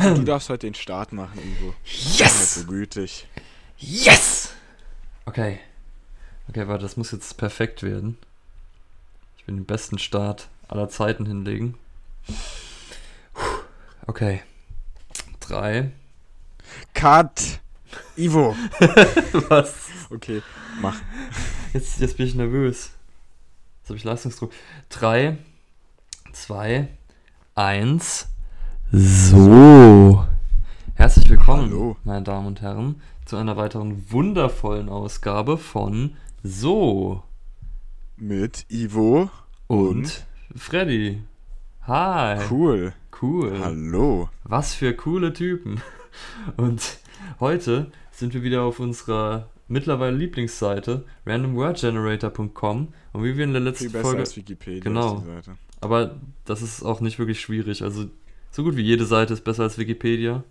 Du darfst heute den Start machen, Ivo. Yes! So gütig. Yes! Okay. Okay, warte, das muss jetzt perfekt werden. Ich will den besten Start aller Zeiten hinlegen. Okay. Drei. Cut! Ivo! Was? Okay, mach. Jetzt, jetzt bin ich nervös. Jetzt habe ich Leistungsdruck. Drei, zwei, eins. So. Herzlich willkommen, Hallo. meine Damen und Herren, zu einer weiteren wundervollen Ausgabe von So Mit Ivo und, Freddy. Hi. Cool. Cool. Hallo. Was für coole Typen. Und heute sind wir wieder auf unserer mittlerweile Lieblingsseite randomwordgenerator.com und wie wir in der letzten Viel besser Folge als Wikipedia. Genau. aber das ist auch nicht wirklich schwierig. Also so gut wie jede Seite ist besser als Wikipedia.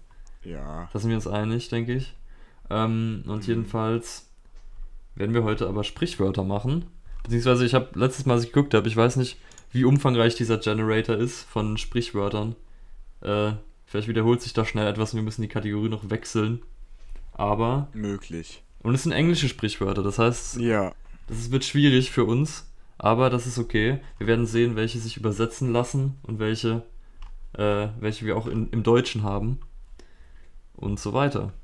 Ja. Da sind wir uns einig, denke ich. Ähm, und Mhm. jedenfalls werden wir heute aber Sprichwörter machen. Beziehungsweise ich habe letztes Mal, als ich geguckt habe, ich weiß nicht, wie umfangreich dieser Generator ist von Sprichwörtern. Äh, vielleicht wiederholt sich da schnell etwas und wir müssen die Kategorie noch wechseln. Aber, Möglich. und es sind englische Sprichwörter, das heißt, Ja. das wird schwierig für uns, aber das ist okay. Wir werden sehen, welche sich übersetzen lassen und welche, äh, welche wir auch in, im Deutschen haben. Und so weiter.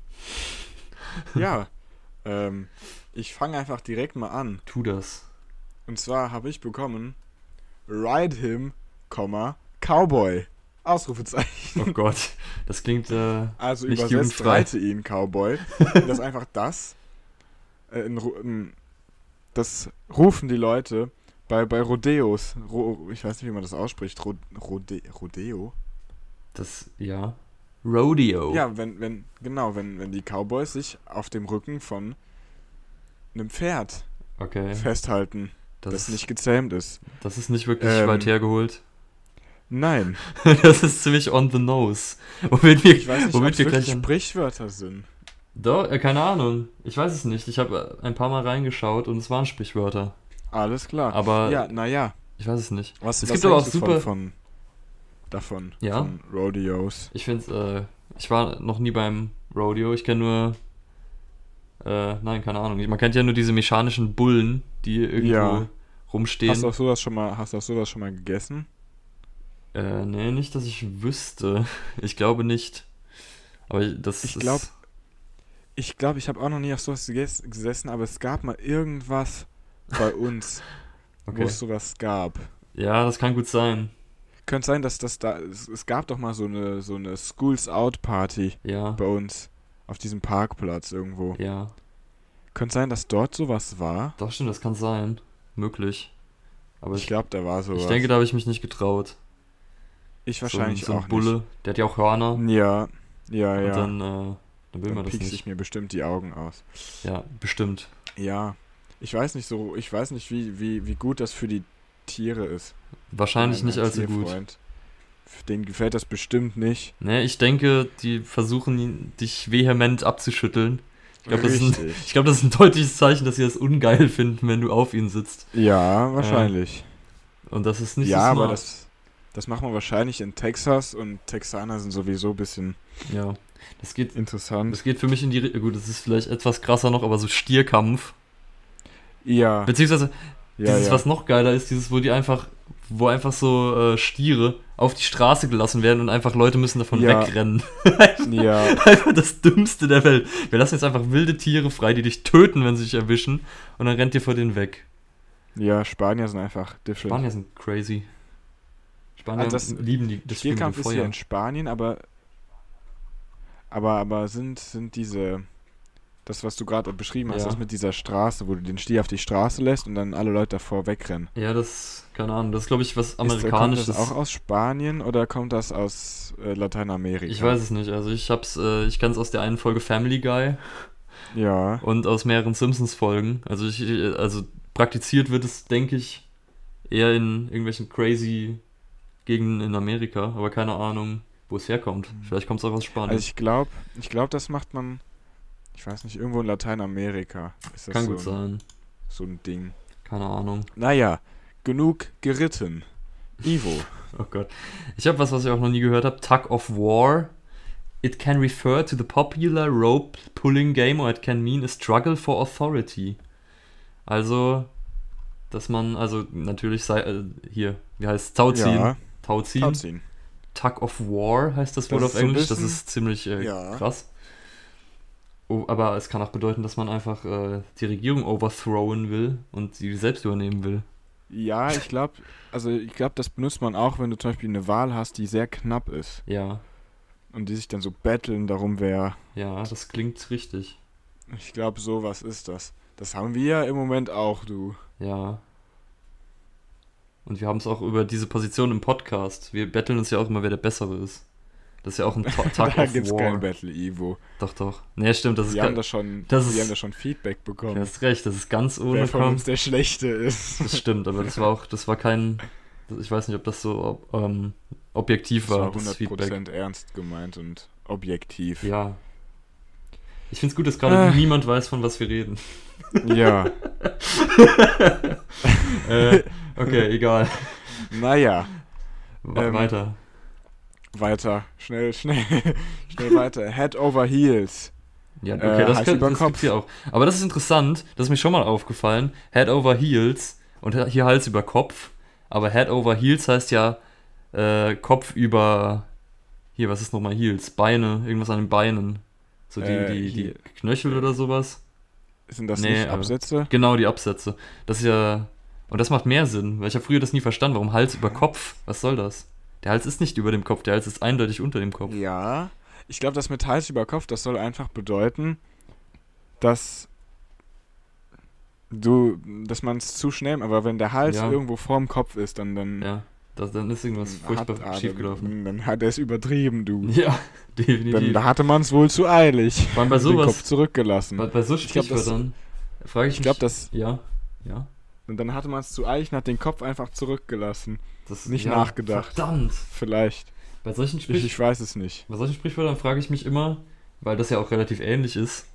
Ja. ähm, ich fange einfach direkt mal an. Tu das. Und zwar habe ich bekommen Ride him, Cowboy. Ausrufezeichen. Oh Gott, das klingt äh, Also Nicht übersetzt reite ihn, Cowboy. das ist einfach das. Äh, in, in, das rufen die Leute bei, bei Rodeos. Ro, ich weiß nicht, wie man das ausspricht. Ro, Rode, Rodeo? das, ja. Rodeo. Ja, wenn, wenn, genau, wenn, wenn die Cowboys sich auf dem Rücken von einem Pferd Okay. festhalten, Das, das nicht gezähmt ist. das ist nicht wirklich Ähm, weit hergeholt. Nein. das ist ziemlich on the nose. Womit wir, Ich weiß nicht, womit wir gleich Sprichwörter sind. Doch, äh, keine Ahnung. Ich weiß es nicht. Ich habe ein paar Mal reingeschaut und es waren Sprichwörter. Alles klar. Aber ja, naja. ich weiß es nicht. Was, Es was gibt aber auch super- Von, von, davon. Ja? Von Rodeos. Ich finde, äh, ich war noch nie beim Rodeo. Ich kenne nur, äh, nein, keine Ahnung. Man kennt ja nur diese mechanischen Bullen, die irgendwo Ja. rumstehen. Hast du auch sowas schon mal, hast du auch sowas schon mal gegessen? Äh, nee, nicht, dass ich wüsste. Ich glaube nicht. Aber das Ich ist- glaub, Ich glaube, ich habe auch noch nie auf sowas gesessen, aber es gab mal irgendwas bei uns, wo Okay. es sowas gab. Ja, das kann gut sein. Könnte sein, dass das da. Es, gab doch mal so eine so eine Schools Out Party Ja, bei uns auf diesem Parkplatz irgendwo. ja. Könnte sein, dass dort sowas war. Doch, stimmt, das kann sein. Möglich. Aber Ich ich, glaube, da war sowas. ich denke, da habe ich mich nicht getraut. ich wahrscheinlich so, ein- so auch ein Bulle, der hat ja auch Hörner. nicht. Ja, ja, Und ja. dann, äh, dann will Dann man das nicht. ich mir bestimmt die Augen aus. Ja, bestimmt. Ja, ich weiß nicht so, ich weiß nicht, wie, wie, wie gut das für die Tiere ist. Wahrscheinlich nicht allzu gut. Tierfreund. Den gefällt das bestimmt nicht. Ne, ich denke, die versuchen dich vehement abzuschütteln. Ich glaube, das, ein- ich glaub, das ist ein deutliches Zeichen, dass sie das ungeil finden, wenn du auf ihnen sitzt. Ja, wahrscheinlich. Und das ist nicht ja, so aber smart. das, das macht man wahrscheinlich in Texas und Texaner sind sowieso ein bisschen Ja, das geht, interessant. das geht für mich in die... Gut, das ist vielleicht etwas krasser noch, aber so Stierkampf. Ja, Beziehungsweise, ja, dieses, ja. was noch geiler ist, dieses, wo die einfach... Wo einfach so äh, Stiere auf die Straße gelassen werden und einfach Leute müssen davon Ja. wegrennen. ja, Einfach das Dümmste der Welt. Wir lassen jetzt einfach wilde Tiere frei, die dich töten, wenn sie dich erwischen. Und dann rennt ihr vor denen weg. ja, Spanier sind einfach different. Spanier sind crazy. Spanier Ah, das- lieben die das fliegende ist hier in Spanien, aber aber aber sind sind diese das was du gerade beschrieben hast, Ja. das mit dieser Straße, wo du den Stier auf die Straße lässt und dann alle Leute davor wegrennen. Ja, das, keine Ahnung, das ist glaube ich was Ist, kommt Amerikanisches. das auch aus Spanien oder kommt das aus äh, Lateinamerika? ich weiß es nicht. Also ich hab's, äh, ich kann es aus der einen Folge Family Guy Ja. und aus mehreren Simpsons-Folgen. Also ich, also praktiziert wird es, denke ich, eher in irgendwelchen crazy Gegenden in Amerika, aber keine Ahnung, wo es herkommt. Vielleicht kommt es auch aus Spanien. Also ich glaube, ich glaube, das macht man, ich weiß nicht, irgendwo in Lateinamerika ist das kann so, gut ein, sein. so ein Ding. Keine Ahnung. Naja, genug geritten. Ivo. Oh Gott. Ich habe was, was ich auch noch nie gehört habe. Tug of War. It can refer to the popular rope pulling game or it can mean a struggle for authority. Also, dass man, also natürlich sei, äh, hier, wie heißt Tauziehen? Ja, Tauziehen. Tauziehen. Tug of War heißt das wohl Das auf so Englisch. Das bisschen- ist ziemlich äh, Ja. krass. Oh, aber es kann auch bedeuten, dass man einfach äh, die Regierung overthrowen will und sie selbst übernehmen will. Ja, ich glaube, also ich glaube, das benutzt man auch, wenn du zum Beispiel eine Wahl hast, die sehr knapp ist Ja, und die sich dann so betteln darum, wer. ja, das klingt richtig. Ich glaube, sowas ist das. Das haben wir ja im Moment auch, du. Ja. Und wir haben es auch über diese Position im Podcast. Wir betteln uns ja auch immer, wer der Bessere ist. Das ist ja auch ein Ta- Tug da gibt's War. kein Battle, Ivo. Doch, doch. Nee, stimmt, das ist Wir haben da schon, das ist- haben da schon Feedback Du bekommen, hast recht, das ist ganz ohne wer von uns der Schlechte ist. Das stimmt, aber das war auch, das war kein. Ich weiß nicht, ob das so ähm, objektiv Das war, war das Feedback. 100% ernst gemeint und objektiv. Ja. Ich finde es gut, dass gerade Ah. niemand weiß, von was wir reden. Ja. äh, okay, egal. Naja, Ähm, Weiter. Weiter. Schnell, schnell, schnell weiter. Head over heels. Ja, äh, okay, das, Hals kann, das Kopf. hier auch. Aber das ist interessant, das ist mir schon mal aufgefallen. Head over Heels und hier Hals über Kopf. Aber Head over Heels heißt ja äh, Kopf über. Hier, was ist nochmal Heels? Beine, irgendwas an den Beinen. So die, Äh, die, die. Knöchel oder sowas. Sind das Nee, nicht aber- Absätze? Genau, die Absätze. Das ist ja. Und das macht mehr Sinn, weil ich habe früher das nie verstanden. Warum Hals über Kopf? Was soll das? Der Hals ist nicht über dem Kopf, der Hals ist eindeutig unter dem Kopf. Ja. Ich glaube, das mit Hals über Kopf, das soll einfach bedeuten, dass du, dass man es zu schnell, aber wenn der Hals Ja. irgendwo vorm Kopf ist, dann dann Ja, das, dann ist irgendwas hat, furchtbar ah, schiefgelaufen. Dann, dann hat er es übertrieben, du. Ja, Dann definitiv. da hatte man es wohl zu eilig. Vor allem bei Den Kopf sowas, zurückgelassen. bei, bei so Ich glaub, Sprichwörtern, frage ich, Ich glaube, mich- das Ja, ja. Und dann hatte man es zu eilig und hat den Kopf einfach zurückgelassen. Das, Nicht ja, nachgedacht. Verdammt. Vielleicht. Bei solchen, Ich, Sprich ich weiß es nicht. bei solchen Sprichwörtern frage ich mich immer, weil das ja auch relativ ähnlich ist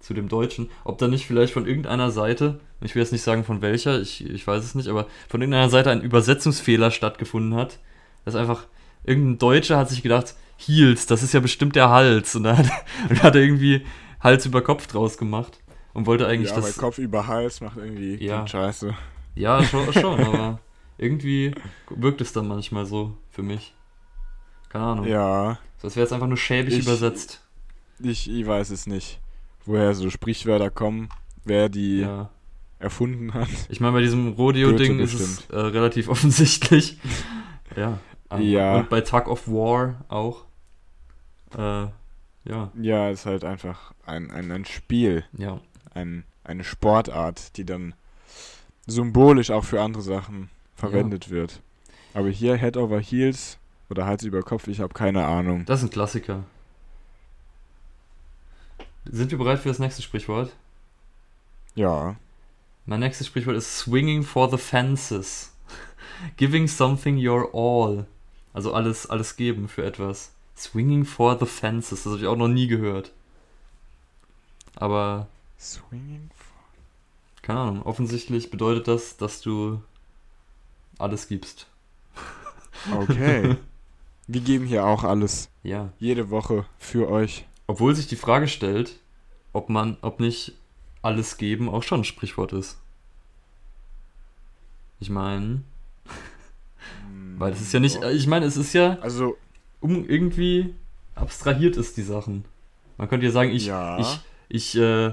zu dem Deutschen, ob da nicht vielleicht von irgendeiner Seite, ich will jetzt nicht sagen von welcher, ich, ich weiß es nicht, aber von irgendeiner Seite ein Übersetzungsfehler stattgefunden hat. Dass einfach irgendein Deutscher hat sich gedacht, Heels, das ist ja bestimmt der Hals. Und da hat, und hat er irgendwie Hals über Kopf draus gemacht und wollte eigentlich ja, das. Kopf über Hals macht irgendwie Ja. scheiße. Ja, schon, schon aber irgendwie wirkt es dann manchmal so für mich. Keine Ahnung. Ja, So, als wäre es einfach nur schäbig Ich- übersetzt. ich, ich weiß es nicht. Woher so Sprichwörter kommen, wer die Ja. erfunden hat. Ich meine, bei diesem Rodeo-Ding ist es äh, relativ offensichtlich. ja. aber- Ja. Und bei Tug of War auch. Äh, ja, Ja, ist halt einfach ein, ein, ein Spiel, ja. Ein, eine Sportart, die dann symbolisch auch für andere Sachen verwendet wird. Aber hier Head over Heels oder Hals über Kopf, ich habe keine Ahnung. Das ist ein Klassiker. Sind wir bereit für das nächste Sprichwort? Ja, Mein nächstes Sprichwort ist swinging for the fences. Giving something your all. Also alles, alles geben für etwas. Swinging for the fences. Das habe ich auch noch nie gehört. Aber, Swinging. keine Ahnung, offensichtlich bedeutet das, dass du alles gibst. Okay. Wir geben hier auch alles Ja. jede Woche für euch. Obwohl sich die Frage stellt, ob man, ob nicht alles geben auch schon ein Sprichwort ist. Ich meine, weil das ist ja nicht, ich meine, es ist ja, Also, um irgendwie abstrahiert ist die Sachen. Man könnte ja sagen, ich, ja. ich, ich äh,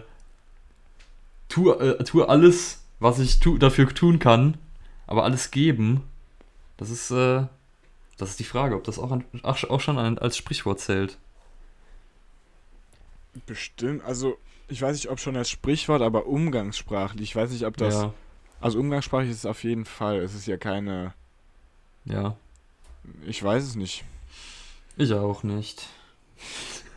tue, äh, tue alles, was ich tu, dafür tun kann, aber alles geben, das ist, äh, das ist die Frage, ob das auch, an, auch schon ein, als Sprichwort zählt. Bestimmt, also ich weiß nicht, ob schon als Sprichwort, aber umgangssprachlich. Ich weiß nicht, ob das. ja, Also umgangssprachlich ist es auf jeden Fall. Es ist ja keine. ja. Ich weiß es nicht. Ich auch nicht.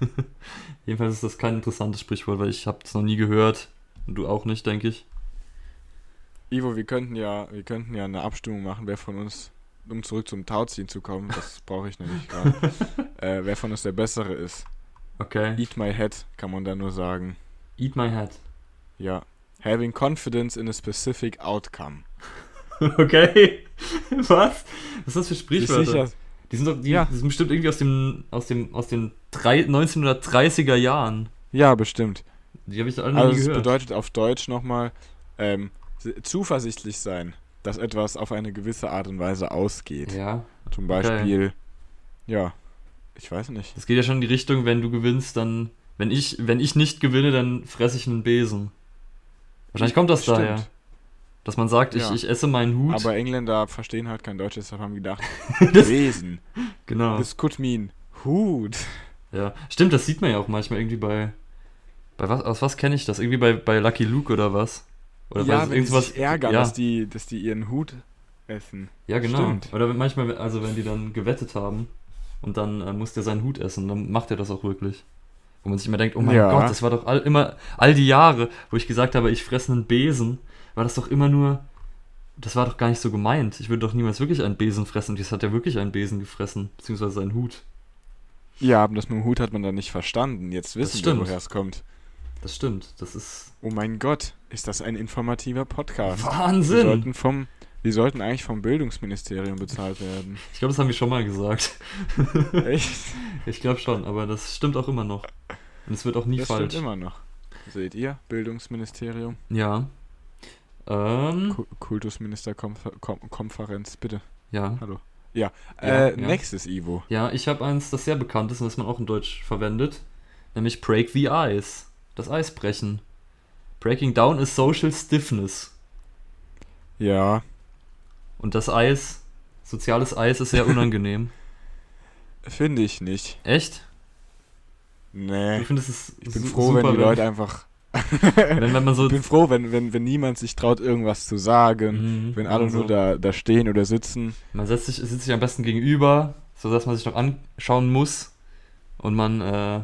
Jedenfalls ist das kein interessantes Sprichwort, weil ich habe es noch nie gehört. Und du auch nicht, denke ich. Ivo, wir könnten ja, wir könnten ja eine Abstimmung machen, wer von uns, um zurück zum Tauziehen zu kommen, das brauche ich nämlich gerade, äh, wer von uns der Bessere ist. Okay. Eat my head, kann man da nur sagen. Eat my head. Ja. Having confidence in a specific outcome. Okay. Was? Was ist das für Sprichwörter? sicher? Die sind doch, die, Ja. die sind bestimmt irgendwie aus dem, aus dem, aus den drei, 1930er Jahren. Ja, bestimmt. Die habe ich alle Also nie es gehört. bedeutet auf Deutsch nochmal ähm, zuversichtlich sein, dass etwas auf eine gewisse Art und Weise ausgeht. ja, Zum Beispiel, ja, ich weiß nicht. das geht ja schon in die Richtung, wenn du gewinnst, dann, wenn ich, wenn ich nicht gewinne, dann fresse ich einen Besen. Wahrscheinlich kommt das Stimmt. daher. Dass man sagt, ich, Ja. ich esse meinen Hut. Aber Engländer verstehen halt kein Deutsch, deshalb haben gedacht, Das- Wesen. genau. This could mean Hut. Ja, stimmt, das sieht man ja auch manchmal irgendwie bei. Bei was, aus was kenne ich das? Irgendwie bei, bei Lucky Luke oder was? Oder ja, bei wenn die sich ärgern, ja, dass, die, dass die ihren Hut essen. ja, genau. stimmt. Oder manchmal, also wenn die dann gewettet haben und dann äh, muss der seinen Hut essen, dann macht er das auch wirklich. Wo man sich immer denkt, oh mein Ja. Gott, das war doch all, immer, all die Jahre, wo ich gesagt habe, ich fresse einen Besen, war das doch immer nur, das war doch gar nicht so gemeint. Ich würde doch niemals wirklich einen Besen fressen. Und jetzt hat er wirklich einen Besen gefressen, beziehungsweise seinen Hut. Ja, aber das mit dem Hut hat man dann nicht verstanden. Jetzt wissen wir, woher es kommt. Das stimmt, das ist Oh mein Gott, ist das ein informativer Podcast. Wir Wahnsinn! sollten, vom, wir sollten eigentlich vom Bildungsministerium bezahlt werden. Ich glaube, das haben wir schon mal gesagt. Echt? Ich glaube schon, aber das stimmt auch immer noch. Und es wird auch nie das falsch. stimmt immer noch. Seht ihr? Bildungsministerium. Ja. Ähm, Ku- Kultusministerkonferenz, bitte. ja. Hallo. Ja, Ja, äh, ja. nächstes Ivo. Ja, ich habe eins, das sehr bekannt ist und das man auch in Deutsch verwendet. Nämlich Break the Ice. Das Eis brechen. Breaking down is social stiffness. Ja, Und das Eis, soziales Eis, ist sehr unangenehm. finde ich nicht. Echt? Du Nee. findest es Ich bin su- froh, super, wenn die wenn, Leute einfach. wenn, wenn man so. Ich bin froh, wenn, wenn, wenn niemand sich traut, irgendwas zu sagen. Mhm, Wenn alle also, nur da, da stehen oder sitzen. Man setzt sich, sitzt sich am besten gegenüber, sodass man sich noch anschauen muss und man äh,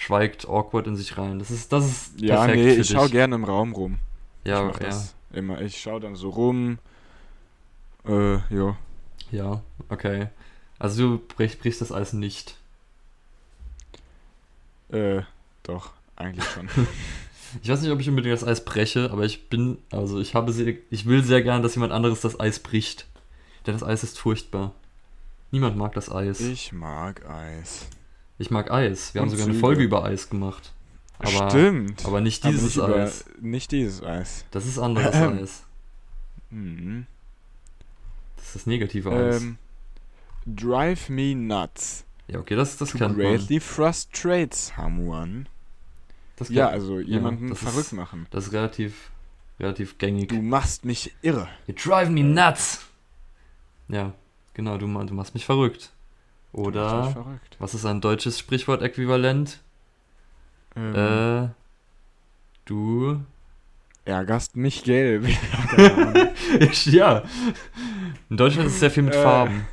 schweigt awkward in sich rein. Das ist, das ist Ja, perfekt nee, ich schau dich. gerne im Raum rum. Ja, ich mach ja, das immer. Ich schau dann so rum. Äh, jo. ja, okay. Also du brich, brichst das Eis nicht. Äh, doch, eigentlich schon. Ich weiß nicht, ob ich unbedingt das Eis breche, aber ich bin, also ich habe sehr, ich will sehr gern, dass jemand anderes das Eis bricht. Denn das Eis ist furchtbar. Niemand mag das Eis. Ich mag Eis. Mag Eis. Wir haben Und sogar eine Züge. Folge über Eis gemacht. Aber, Stimmt. aber nicht Aber dieses nicht über- Eis. Nicht dieses Eis. Das ist anderes Ähm. Eis. Mhm. Das ist das negative Eis. Ähm, drive me nuts. Ja, okay, das, das To kennt man. greatly frustrate someone. Das kennt Ja, also jemanden das verrückt ist- machen. Das ist relativ, relativ gängig. Du machst mich irre. You drive me nuts! Ja, genau, du, du machst mich verrückt. Du Oder, was ist ein deutsches Sprichwort-Äquivalent? Ähm, Äh, du. ärgerst mich gelb. ja. In Deutschland ist es sehr viel mit Äh, Farben.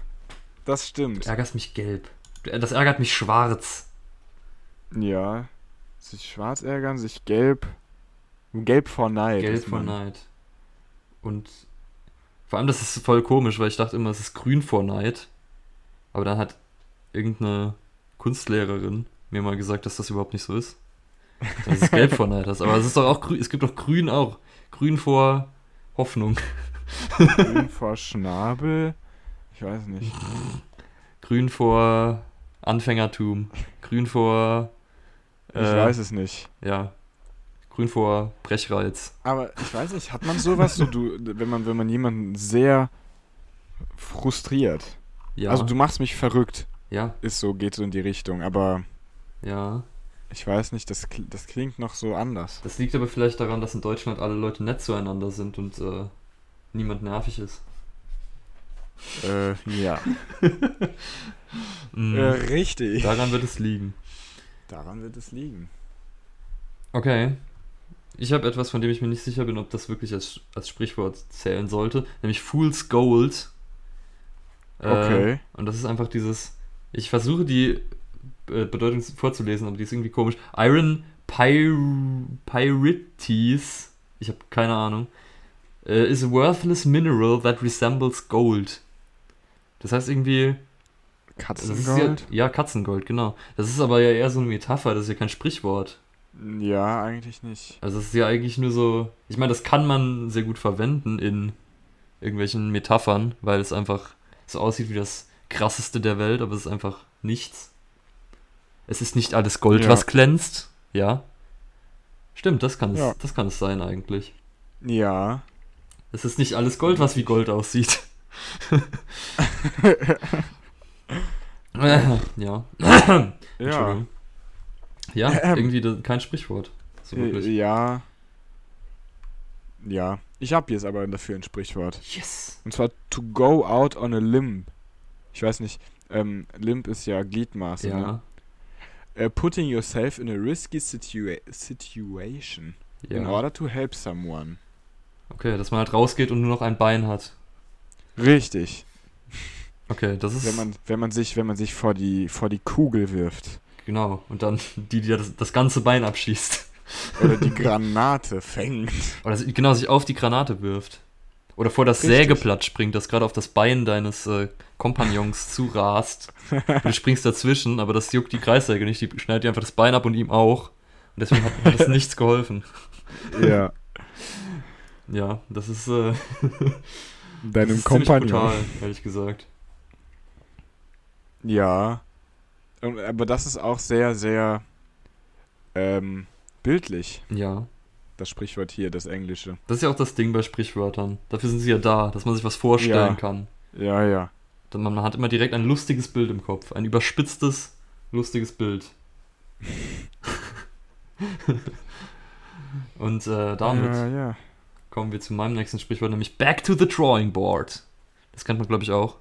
das Du stimmt. ärgerst mich gelb. Du- Das ärgert mich schwarz. Ja. Sich schwarz ärgern, sich gelb. Gelb vor Neid. gelb vor. Neid. Und vor allem, das ist voll komisch, weil ich dachte immer, es ist grün vor Neid. Aber dann hat irgendeine Kunstlehrerin mir mal gesagt, dass das überhaupt nicht so ist. Dass es gelb vor Neid ist. Aber es ist doch auch grün. Es gibt doch grün auch. Grün vor Hoffnung. Grün vor Schnabel. Ich weiß nicht. Grün vor Anfängertum. Grün vor. Ich äh, weiß es nicht. Ja. Grün vor Brechreiz. Aber ich weiß nicht, hat man sowas, so du, wenn man, wenn man jemanden sehr frustriert. Ja. Also du machst mich verrückt, ja. ist so, geht so in die Richtung, aber Ja. ich weiß nicht, das, kl- das klingt noch so anders. Das liegt aber vielleicht daran, dass in Deutschland alle Leute nett zueinander sind und äh, niemand nervig ist. Äh, ja. Mm, Äh, richtig. Daran wird es liegen. Daran wird es liegen. Okay. Ich habe etwas, von dem ich mir nicht sicher bin, ob das wirklich als, als Sprichwort zählen sollte, nämlich Fool's Gold. Äh, Okay. Und das ist einfach dieses. Ich versuche die äh, Bedeutung vorzulesen, aber die ist irgendwie komisch. Iron Pyr Pyrites, ich habe keine Ahnung, äh, is a worthless mineral that resembles gold. Das heißt irgendwie. Das ist ja, Katzengold? ja, Katzengold, genau. Das ist aber ja eher so eine Metapher, das ist ja kein Sprichwort. Ja, eigentlich nicht. Also es ist ja eigentlich nur so. Ich meine, das kann man sehr gut verwenden in irgendwelchen Metaphern, weil es einfach so aussieht wie das krasseste der Welt, aber es ist einfach nichts. Es ist nicht alles Gold, Ja. was glänzt. Ja. Stimmt, das kann es, Ja. das kann es sein eigentlich. Ja. Es ist nicht alles Gold, was wie Gold aussieht. Ja. Ja. Ja, Ähm. irgendwie da, kein Sprichwort. So Äh. Ja. Ja. Ich habe jetzt aber dafür ein Sprichwort. Yes. Und zwar to go out on a limb. Ich weiß nicht, ähm, Limb ist ja Gliedmaße. Ne? Ja. Äh, putting yourself in a risky situa situation in Ja. order to help someone. Okay, dass man halt rausgeht und nur noch ein Bein hat. Richtig. Okay, das ist. Wenn man, wenn man sich, wenn man sich vor die, vor die Kugel wirft. Genau. Und dann die, die das, das ganze Bein abschießt. Oder die Granate fängt. Oder genau, sich auf die Granate wirft. Oder vor das Richtig. Sägeblatt springt, das gerade auf das Bein deines äh, Kompagnons zurast. Du springst dazwischen, aber das juckt die Kreissäge nicht. Die schneidet dir einfach das Bein ab und ihm auch. Und deswegen hat, hat das nichts geholfen. Ja. Ja, das ist, äh, das Deinem ist ziemlich Kompagnon. brutal, ehrlich gesagt. Ja. Und, aber das ist auch sehr, sehr ähm, bildlich, Ja. Das Sprichwort hier, das Englische. Das ist ja auch das Ding bei Sprichwörtern. Dafür sind sie ja da, dass man sich was vorstellen Ja. kann. Ja, ja. Dann Man hat immer direkt ein lustiges Bild im Kopf. Ein überspitztes, lustiges Bild. Und äh, damit Ja, ja. kommen wir zu meinem nächsten Sprichwort, nämlich Back to the Drawing Board. Das kennt man, glaube ich, auch.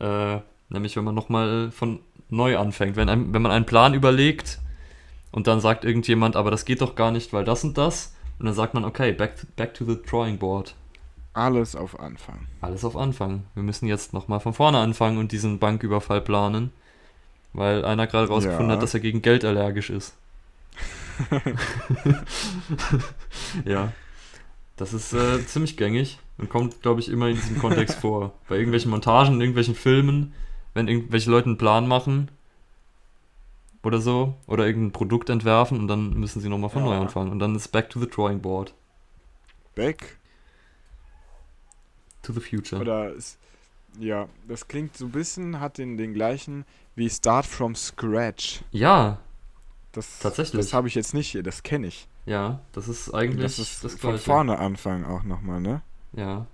Äh, nämlich, wenn man nochmal von neu anfängt. Wenn, einem, wenn man einen Plan überlegt und dann sagt irgendjemand, aber das geht doch gar nicht, weil das und das. Und dann sagt man, okay, back to, back to the Drawing Board. Alles auf Anfang. Alles auf Anfang. Wir müssen jetzt nochmal von vorne anfangen und diesen Banküberfall planen. Weil einer gerade rausgefunden Ja. hat, dass er gegen Geld allergisch ist. ja. Das ist äh, ziemlich gängig und kommt, glaube ich, immer in diesem Kontext vor. Bei irgendwelchen Montagen, in irgendwelchen Filmen, wenn irgendwelche Leute einen Plan machen oder so, oder irgendein Produkt entwerfen und dann müssen sie nochmal von Ja. neu anfangen. Und dann ist back to the drawing board. Back To the future. Oder ist, ja, das klingt so ein bisschen, hat den, den gleichen wie Start from Scratch. ja, Das, Tatsächlich. Das habe ich jetzt nicht hier, das kenne ich. ja, das ist eigentlich Das ist das von Gleiche. vorne anfangen auch nochmal, ne? Ja.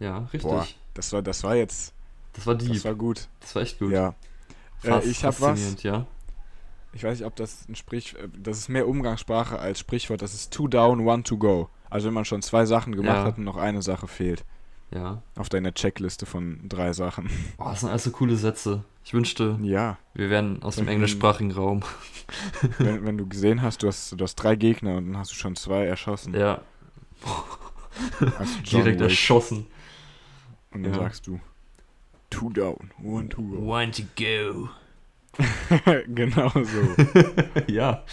Ja, richtig. Boah. Das war, das war jetzt, Das war deep. das war gut. Das war echt gut. Ja. Fast Äh, ich hab was. ja. Ich weiß nicht, ob das ein Sprich, äh, das ist mehr Umgangssprache als Sprichwort. Das ist two down, one to go. Also wenn man schon zwei Sachen gemacht Ja. hat und noch eine Sache fehlt. Ja. Auf deiner Checkliste von drei Sachen. Oh, das sind alles so coole Sätze. Ich wünschte, Ja. wir wären aus dem Mhm. englischsprachigen Raum. wenn, wenn du gesehen hast, du hast, du hast drei Gegner und dann hast du schon zwei erschossen. Ja, Also direkt Wick. erschossen. Und dann Ja. sagst du, two down, one to go. One to go. genau so. ja,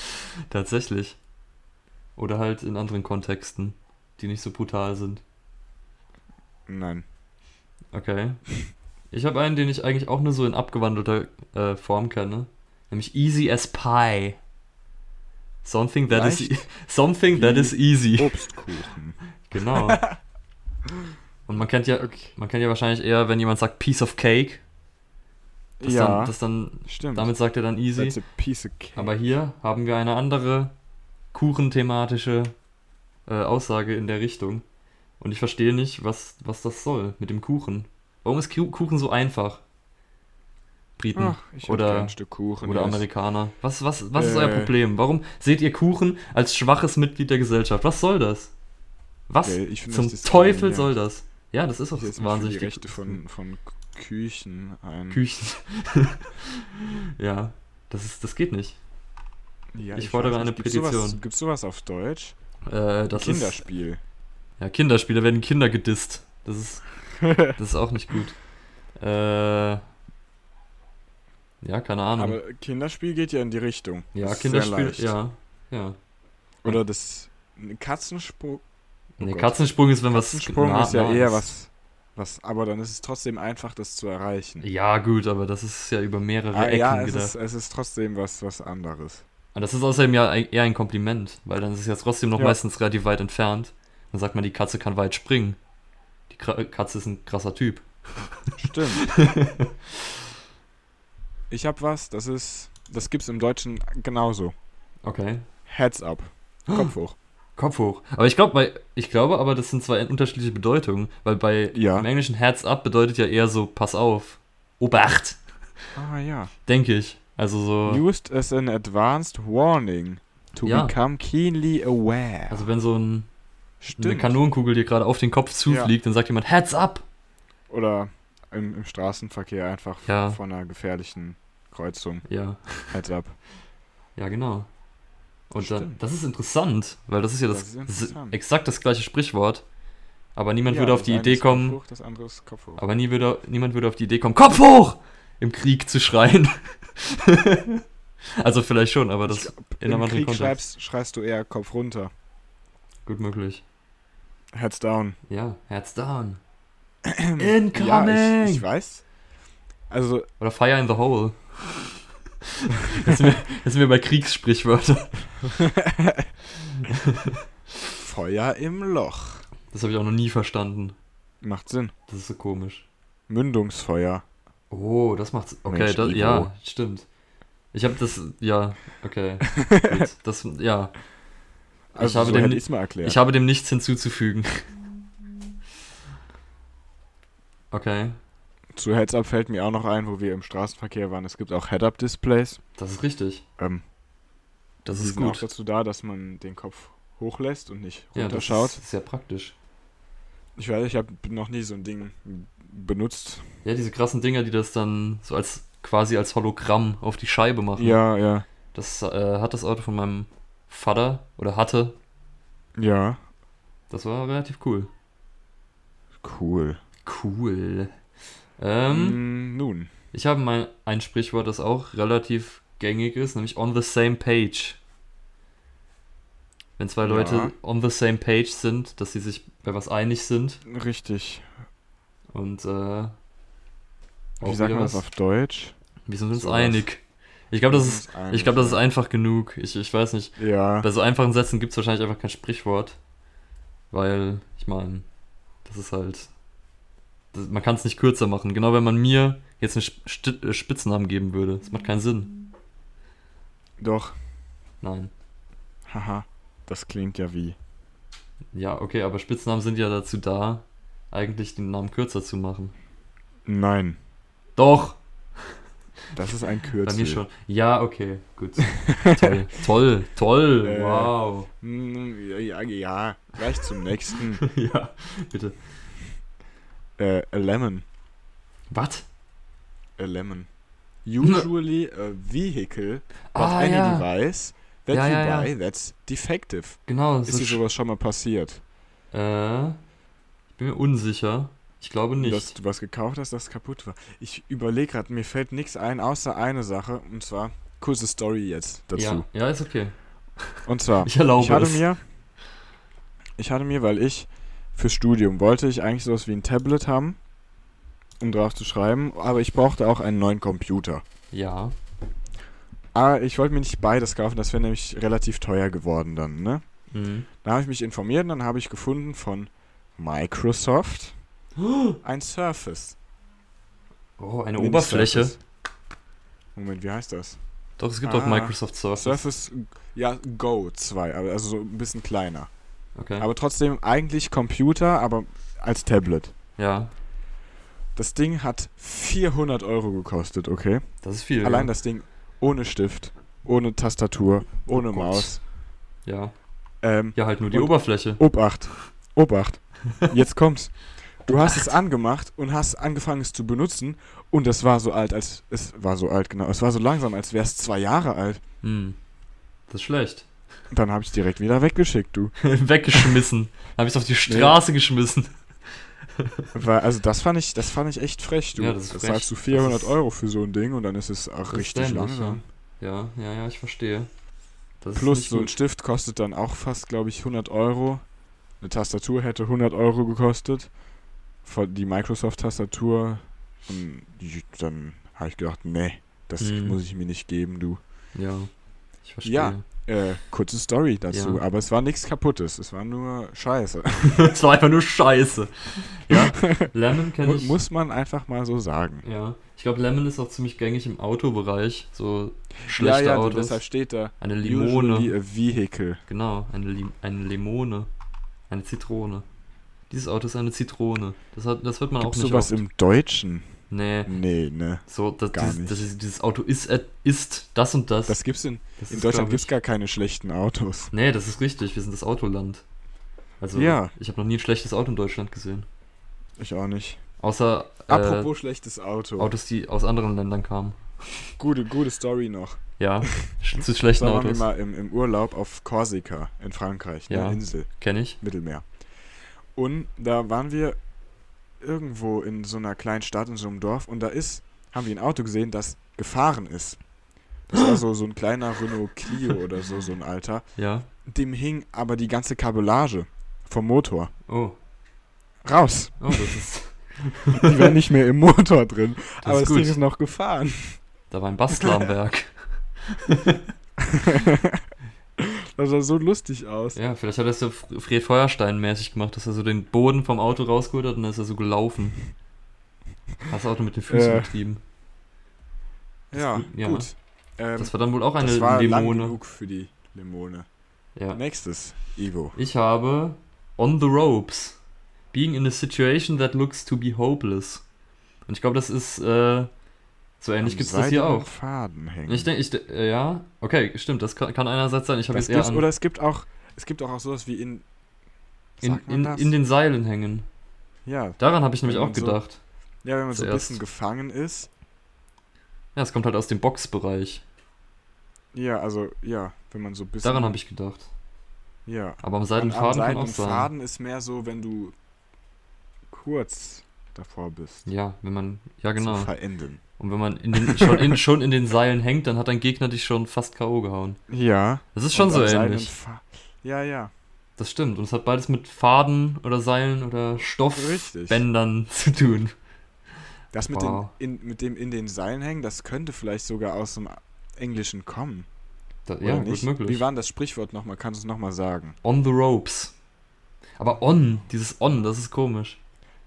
tatsächlich. Oder halt in anderen Kontexten, die nicht so brutal sind. Nein. Okay. Ich habe einen, den ich eigentlich auch nur so in abgewandelter äh, Form kenne. Nämlich easy as pie. Something that is Leicht something that is easy. Obstkuchen. Genau. Und man kennt ja, man kennt ja wahrscheinlich eher, wenn jemand sagt piece of cake, das ja, dann, das dann, stimmt. damit sagt er dann easy. That's a piece of cake. Aber hier haben wir eine andere kuchenthematische äh, Aussage in der Richtung. Und ich verstehe nicht, was, was das soll mit dem Kuchen. Warum ist Ku- Kuchen so einfach? Briten Ach, ich oder- oder. Amerikaner. Was, was, was ist euer Äh. Problem? Warum seht ihr Kuchen als schwaches Mitglied der Gesellschaft? Was soll das? Was ich finde zum Teufel soll das? Ja, das ist auch Ich für wahnsinnig. die Rechte von, von Küchen ein. Küchen. ja, das, ist, das geht nicht. Ja, Ich fordere weiß eine. Gibt's Sowas, Petition. gibt's sowas auf Deutsch? Äh, das ist, Kinderspiel. Ja, Kinderspiele werden Kinder gedisst. Das ist, das ist auch nicht gut. Äh, ja, keine Ahnung. Aber Kinderspiel geht ja in die Richtung. ja, Das Kinderspiel, ja, ja. Oder das. Oh nee, Gott. Katzensprung ist, wenn was Katzensprung ist ja nah eher was, was. Aber dann ist es trotzdem einfach, das zu erreichen. Ja, gut, aber das ist ja über mehrere Ah, Ecken ja, es gedacht. ist, es ist trotzdem was, was anderes. Und das ist außerdem ja eher ein Kompliment, weil dann ist es ja trotzdem noch Ja. meistens relativ weit entfernt. Dann sagt man, die Katze kann weit springen. Die Katze ist ein krasser Typ. Stimmt. ich habe was, das ist, das gibt's im Deutschen genauso. Okay. Heads up. Kopf hoch. Kopf hoch. Aber ich glaube, ich glaube aber, das sind zwei unterschiedliche Bedeutungen, weil bei Ja. im Englischen Heads up bedeutet ja eher so pass auf. Obacht, Ah ja. denke ich. Also so Used as an advanced warning to Ja. become keenly aware. also wenn so ein, eine. Kanonenkugel dir gerade auf den Kopf zufliegt, dann sagt jemand Heads up. Oder im, im Straßenverkehr einfach Ja. von einer gefährlichen Kreuzung. Ja, Heads up. ja genau. Und dann, das ist interessant, weil das ist ja das, Das ist exakt das gleiche Sprichwort. Aber niemand Ja, würde auf die Idee ist Kopf kommen, Hoch, das andere ist Kopf hoch. aber nie würde, niemand würde auf die Idee kommen, Kopf hoch! Im Krieg zu schreien. also vielleicht schon, aber das Ich- in einem anderen Krieg Kontext. schreibst, schreist du eher Kopf runter. Gut möglich. Heads down. Ja, Herz down. Ja, Incoming! ich, ich weiß. Also, Oder Fire in the Hole. Jetzt sind wir, jetzt sind wir bei Kriegssprichwörtern. Feuer im Loch. Das habe ich auch noch nie verstanden. Macht Sinn. Das ist so komisch. Mündungsfeuer. Oh, das macht's. Okay, Mensch, das, ja, stimmt. Ich habe das, ja, okay. Gut, das, ja, Also, habe so dem ich mal erklärt. ich habe dem nichts hinzuzufügen. Okay, Zu Heads Up fällt mir auch noch ein, wo wir im Straßenverkehr waren. Es gibt auch Head-Up-Displays. das ist richtig. Ähm, Das ist sind auch gut. dazu da, dass man den Kopf hochlässt und nicht Ja, das runterschaut. ist sehr praktisch. Ich weiß, ich habe noch nie so ein Ding benutzt. Ja, diese krassen Dinger, die das dann so als quasi als Hologramm auf die Scheibe machen. Ja, ja, Das äh, hat das Auto von meinem Vater oder hatte. ja. Das war relativ cool. Cool. Cool. Ähm, Mm, nun. Ich habe mal ein Sprichwort, das auch relativ gängig ist, nämlich on the same page. Wenn zwei Ja. Leute on the same page sind, dass sie sich bei was einig sind Richtig. und äh, Wie sagt man das auf Deutsch? Wir sind uns Sowas. einig. Ich glaube, das ist, ich glaube, das ist einfach genug. Ich, ich weiß nicht. Ja. Bei so einfachen Sätzen gibt es wahrscheinlich einfach kein Sprichwort, weil ich meine, das ist halt, man kann es nicht kürzer machen. Genau, wenn man mir jetzt einen Sti- äh, Spitznamen geben würde, das macht keinen Sinn. Doch. Nein. Haha. Das klingt ja wie. Ja, okay, aber Spitznamen sind ja dazu da, eigentlich den Namen kürzer zu machen. Nein. Doch, Das ist ein bei Kürzel. mir schon. Ja, okay, gut. toll, toll, toll, Äh. wow. Mm, ja, ja. Gleich zum nächsten. ja, bitte. Äh, a lemon. Was? A lemon. Usually a vehicle, but Ah, any ja. device that Ja, you ja, buy that's defective. Genau, Ist dir sowas schon mal passiert? Äh, ich bin mir unsicher. Ich glaube nicht. Dass du was gekauft hast, das kaputt war. Ich überlege gerade, mir fällt nichts ein, außer eine Sache. Und zwar, kurze Story jetzt dazu. ja, ja, ist okay. Und zwar, Ich erlaube ich hatte es. mir, ich hatte mir, weil ich fürs Studium wollte ich eigentlich sowas wie ein Tablet haben, um drauf zu schreiben, aber ich brauchte auch einen neuen Computer. Ja. Aber ich wollte mir nicht beides kaufen, das wäre nämlich relativ teuer geworden dann, ne? Mhm. Da habe ich mich informiert und dann habe ich gefunden von Microsoft ein Surface. Oh, eine Mini Oberfläche. Surface. Moment, wie heißt das? Doch, es gibt Ah, auch Microsoft Surface. Surface, ja, Go 2, aber also so ein bisschen kleiner. Okay. Aber trotzdem eigentlich Computer, aber als Tablet. ja, Das Ding hat 400 Euro gekostet, okay? das ist viel. Allein ja. das Ding ohne Stift, ohne Tastatur, ohne Oh. Maus. Ja. Ähm, ja, halt nur die Oberfläche. Obacht, Obacht. Jetzt kommt's. Du hast es angemacht und hast angefangen es zu benutzen und es war so alt, als es war so alt, genau. Es war so langsam, als wäre es zwei Jahre alt. Hm. Das ist schlecht. Dann habe ich direkt wieder weggeschickt, du. Weggeschmissen. Habe ich auf die Straße geschmissen. Weil, also das fand ich, das fand ich echt frech, du. Ja, das ist zahlst du 400 Das ist- Euro für so ein Ding und dann ist es auch richtig langsam. Ja, ja, ja, ich verstehe. Das Plus so ein. Stift kostet dann auch fast, glaube ich, 100 Euro. Eine Tastatur hätte 100 Euro gekostet. Die Microsoft-Tastatur. Und dann habe ich gedacht, nee, das Mhm. muss ich mir nicht geben, du. Ja, ich verstehe. Ja. Äh, kurze Story dazu, Ja. aber es war nichts kaputtes, es war nur Scheiße. Es war einfach nur scheiße. Ja, Lemon kenne ich. Muss man einfach mal so sagen. Ja, ich glaube, Lemon ist auch ziemlich gängig im Autobereich. So Ja, schlechte ja, Autos. deshalb steht da Eine usually Limone. a vehicle. Genau, eine, Lim eine Limone. Eine Zitrone. Dieses Auto ist eine Zitrone. Das, hat, das hört man Gibt's auch nicht sowas oft. im Deutschen? Nee, Nee, ne. so, das, Gar dieses, nicht. das ist, dieses Auto ist, äh, ist das und das. Das gibt's in, das in ist, Deutschland gibt's ich- gar keine schlechten Autos. Nee, das ist richtig. Wir sind das Autoland. Also, Ja. ich habe noch nie ein schlechtes Auto in Deutschland gesehen. Ich auch nicht. Außer äh, Apropos schlechtes Auto. Autos, die aus anderen Ländern kamen. Gute, gute Story noch. Ja, zu schlechten Da waren wir Autos. mal im, im Urlaub auf Korsika in Frankreich, Ja. eine Insel, Kenne ich. Mittelmeer. Und da waren wir irgendwo in so einer kleinen Stadt, in so einem Dorf, und da ist, haben wir ein Auto gesehen, das gefahren ist. Das war so, so ein kleiner Renault Clio oder so, so ein alter. Ja. Dem hing aber die ganze Kabellage vom Motor Oh. raus. Oh, das ist. Die war nicht mehr im Motor drin, Das aber das gut. Ding ist noch gefahren. Da war ein Bastler am Werk. Das sah so lustig aus. Ja, vielleicht hat er es so Fr- Fred Feuerstein-mäßig gemacht, dass er so den Boden vom Auto rausgeholt hat und dann ist er so gelaufen. Hast das Auto mit den Füßen Äh, betrieben. Ja, Ja. gut. Ähm, Das war dann wohl auch eine das war lang Limone. genug für die Limone. Ja. Nächstes, Ivo. Ich habe On the Ropes. Being in a situation that looks to be hopeless. Und ich glaube, das ist äh, so ähnlich Am gibt es das hier auch. Faden hängen. Ich denke, ich, äh, ja, okay, stimmt, das kann, kann einerseits sein. Ich habe jetzt eher an, oder es gibt auch, es gibt auch sowas wie in, in, in, in den Seilen hängen. ja, Daran habe ich nämlich auch so- gedacht. ja, wenn man so ein Zuerst. bisschen gefangen ist. Ja, es kommt halt aus dem Boxbereich. Ja, also ja, wenn man so ein bisschen. Daran habe ich gedacht. Ja. Aber am An, seidenen am Faden kann auch sein. Faden ist mehr so, wenn du kurz davor bist. Ja, wenn man, ja genau. Zu verenden. Und wenn man in den, schon, in, schon in den Seilen hängt, dann hat dein Gegner dich schon fast K.O. gehauen. Ja. Das ist schon so ähnlich. Ja, ja. Das stimmt. Und es hat beides mit Faden oder Seilen oder. Stoffbändern zu tun. Das mit, Wow. den, in, mit dem in den Seilen hängen, das könnte vielleicht sogar aus dem Englischen kommen. Da, ja, gut nicht? möglich. Wie war denn das Sprichwort nochmal? Kannst du es nochmal sagen? On the ropes. Aber on, dieses on, das ist komisch.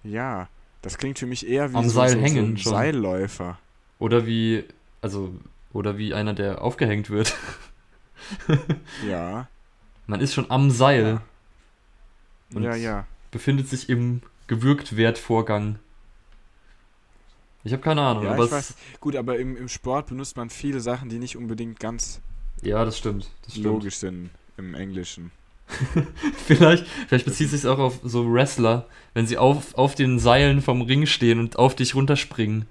Ja, das klingt für mich eher wie Am so, Seil so, hängen so ein schon. Seilläufer. Oder wie, also, oder wie einer, der aufgehängt wird. Ja. Man ist schon am Seil, Und- ja, ja. befindet sich im Gewürgtwertvorgang. Ich habe keine Ahnung, Ja, aber weiß. Gut, aber im, im Sport benutzt man viele Sachen, die nicht unbedingt ganz ja, das stimmt. Das stimmt. logisch sind im Englischen. Vielleicht, vielleicht bezieht sich auch auf so Wrestler, wenn sie auf, auf den Seilen vom Ring stehen und auf dich runterspringen.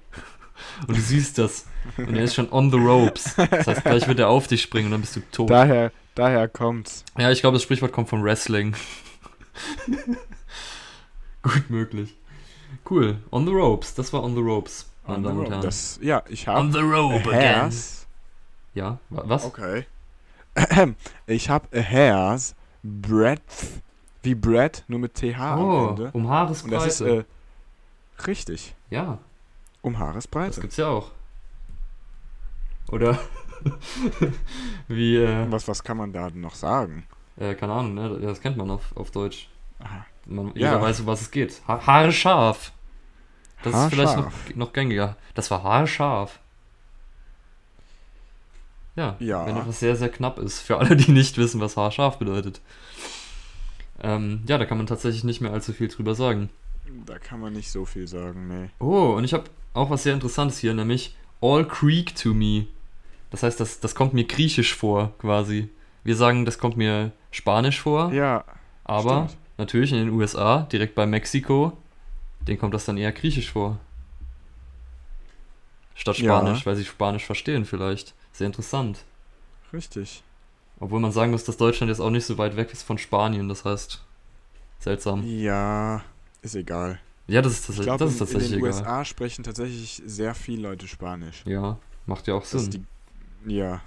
Und du siehst das. Und er ist schon on the ropes. Das heißt, gleich wird er auf dich springen und dann bist du tot. Daher, daher kommt's. Ja, ich glaube, das Sprichwort kommt vom Wrestling. Gut möglich. Cool. On the ropes. Das war on the ropes, meine Damen und. Herren. Das, ja, ich habe on the rope again. hairs. Ja, wa- was? Okay. Ich habe a hairs breadth wie bread, nur mit TH am Oh, Ende. um Und Haaresbreite. das ist äh, richtig. ja, Um das Haaresbreite. gibt's ja auch. Oder wie, äh, Was, was kann man da noch sagen? äh, keine Ahnung, ne? Das kennt man auf, auf Deutsch. Man, Ja. Jeder weiß, um was es geht. Ha Haare scharf. Das ist vielleicht noch, noch gängiger. Das war haarscharf. Ja, Ja. wenn etwas sehr, sehr knapp ist. Für alle, die nicht wissen, was haarscharf bedeutet. Ähm, ja, da kann man tatsächlich nicht mehr allzu viel drüber sagen. Da kann man nicht so viel sagen, nee. Oh, und ich habe auch was sehr Interessantes hier, nämlich All Creek to me. Das heißt, das, das kommt mir griechisch vor, quasi. Wir sagen, das kommt mir spanisch vor, Ja, aber stimmt. natürlich in den USA, direkt bei Mexiko, denen kommt das dann eher griechisch vor. Statt Ja. Spanisch, weil sie Spanisch verstehen vielleicht. Sehr interessant. richtig. Obwohl man sagen muss, dass Deutschland jetzt auch nicht so weit weg ist von Spanien, das heißt, seltsam. Ja, ist egal. Ja, das ist, Ich tatsächlich- glaube, das ist in, in tatsächlich den egal. USA sprechen tatsächlich sehr viele Leute Spanisch. Ja, macht ja auch Das Sinn. die, ja.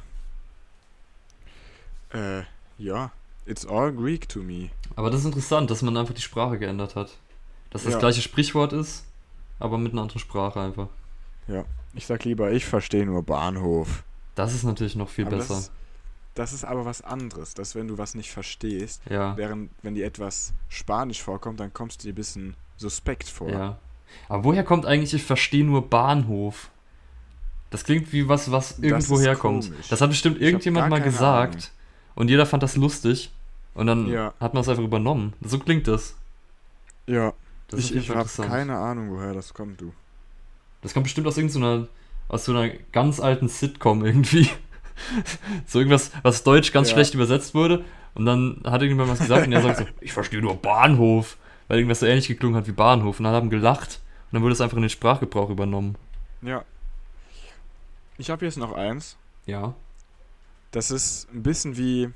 Äh, ja. It's all Greek to me. Aber das ist interessant, dass man einfach die Sprache geändert hat. Dass das Ja. gleiche Sprichwort ist, aber mit einer anderen Sprache einfach. Ich sag lieber, ich verstehe nur Bahnhof. Das ist natürlich noch viel Aber besser. Das, das ist aber was anderes, dass wenn du was nicht verstehst, Ja. während wenn dir etwas Spanisch vorkommt, dann kommst du dir ein bisschen suspekt vor. Ja. Aber woher kommt eigentlich, ich verstehe nur Bahnhof? Das klingt wie was, was irgendwo herkommt. komisch. Das hat bestimmt irgendjemand mal gesagt. Ahnung. Und jeder fand das lustig. Und dann Ja. hat man es einfach übernommen. So klingt das. Ja, Das ich, ich habe keine Ahnung, woher das kommt, du. Das kommt bestimmt aus irgendeiner, aus so einer ganz alten Sitcom irgendwie. so irgendwas, was deutsch ganz Ja. schlecht übersetzt wurde. Und dann hat irgendjemand was gesagt und er sagt so, ich verstehe nur Bahnhof. Weil irgendwas so ähnlich geklungen hat wie Bahnhof. Und dann haben gelacht. Und dann wurde es einfach in den Sprachgebrauch übernommen. Ja. Ich habe jetzt noch eins. Ja. Das ist ein bisschen wie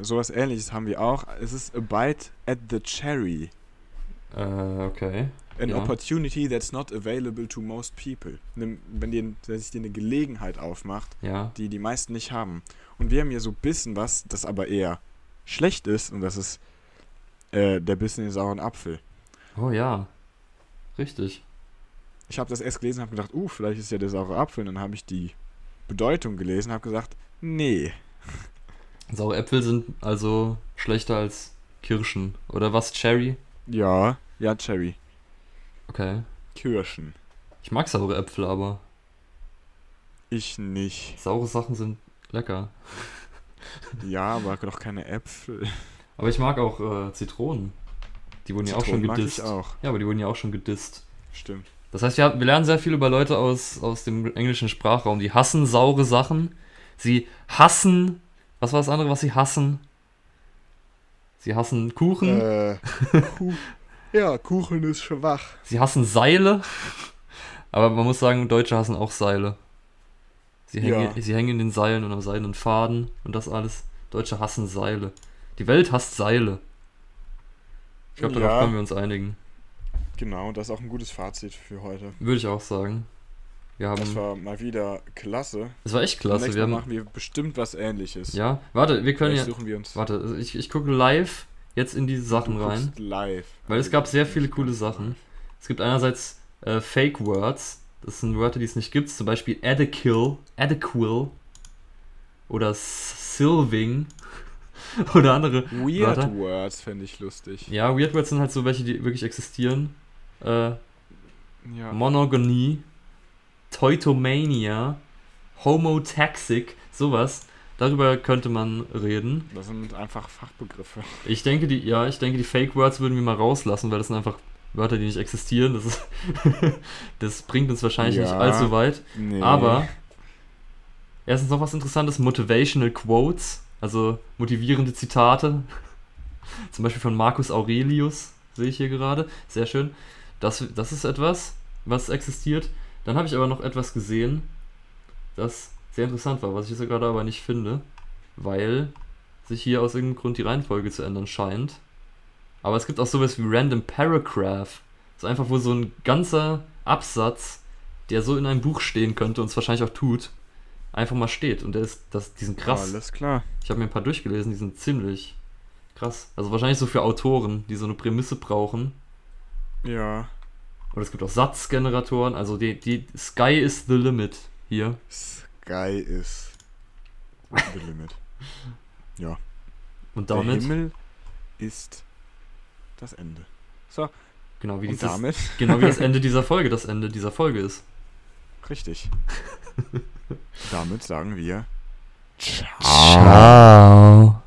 sowas ähnliches haben wir auch. Es ist a bite at the cherry. Äh, okay. An Ja. opportunity that's not available to most people. Wenn, dir, wenn sich dir eine Gelegenheit aufmacht, Ja. die die meisten nicht haben. Und wir haben hier so ein bisschen was, das aber eher schlecht ist. Und das ist äh, der Bissen in den sauren Apfel. Oh ja. Richtig. Ich habe das erst gelesen und habe gedacht, uh, vielleicht ist ja der saure Apfel. Und dann habe ich die Bedeutung gelesen und habe gesagt, nee. Saure Äpfel sind also schlechter als Kirschen. Oder was? Cherry? Ja, ja, Cherry. Okay. Kirschen. Ich mag saure Äpfel, aber Ich nicht. saure Sachen sind lecker. Ja, aber doch keine Äpfel. Aber ich mag auch äh, Zitronen. Die wurden ja auch schon Zitronen mag gedisst. ich auch. Ja, aber die wurden ja auch schon gedisst. Stimmt. Das heißt, ja, wir lernen sehr viel über Leute aus, aus dem englischen Sprachraum. Die hassen saure Sachen. Sie hassen. Was war das andere, was sie hassen? Sie hassen Kuchen. Äh, Kuh ja, Kuchen ist schwach. Sie hassen Seile. Aber man muss sagen, Deutsche hassen auch Seile. Sie hängen, Ja. sie hängen in den Seilen und am seidenen Faden und das alles. Deutsche hassen Seile. Die Welt hasst Seile. Ich glaube, darauf Ja. können wir uns einigen. Genau, das ist auch ein gutes Fazit für heute. Würde ich auch sagen. Wir haben. Das war mal wieder klasse. Es war echt klasse. Wir haben, machen wir bestimmt was ähnliches. ja, warte, wir können Vielleicht ja. suchen wir uns. Warte, ich, ich gucke live jetzt in diese Sachen Du rein. live. Weil es gab sehr viele coole Sachen. Es gibt einerseits äh, Fake Words. Das sind Wörter, die es nicht gibt. Zum Beispiel adequil, adequil oder Silving oder andere. Weird Wörter. Words fände ich lustig. Ja, Weird Words sind halt so welche, die wirklich existieren. Äh, Ja. Monogamy, Teutomania, Homotaxic, sowas. Darüber könnte man reden. Das sind einfach Fachbegriffe. Ich denke, die, ja, ich denke, die Fake Words würden wir mal rauslassen, weil das sind einfach Wörter, die nicht existieren. Das, ist das bringt uns wahrscheinlich nicht Ja. allzu weit. Nee. Aber erstens noch was Interessantes: Motivational Quotes, also motivierende Zitate. Zum Beispiel von Marcus Aurelius, sehe ich hier gerade. Sehr schön. Das, das ist etwas, was existiert. Dann habe ich aber noch etwas gesehen, das sehr interessant war, was ich jetzt gerade aber nicht finde, weil sich hier aus irgendeinem Grund die Reihenfolge zu ändern scheint. Aber es gibt auch sowas wie Random Paragraph. Das ist einfach, wo so ein ganzer Absatz, der so in einem Buch stehen könnte und es wahrscheinlich auch tut, einfach mal steht. Und der ist, das, die sind krass. Alles klar. Ich habe mir ein paar durchgelesen, die sind ziemlich krass. Also wahrscheinlich so für Autoren, die so eine Prämisse brauchen. Ja. Oder es gibt auch Satzgeneratoren. Also die, die Sky is the limit hier. Sky is the limit. Und Der damit, Himmel ist das Ende. So, genau wie, und dieses, damit, genau wie das Ende dieser Folge, das Ende dieser Folge ist. richtig. damit sagen wir Ciao. Ciao.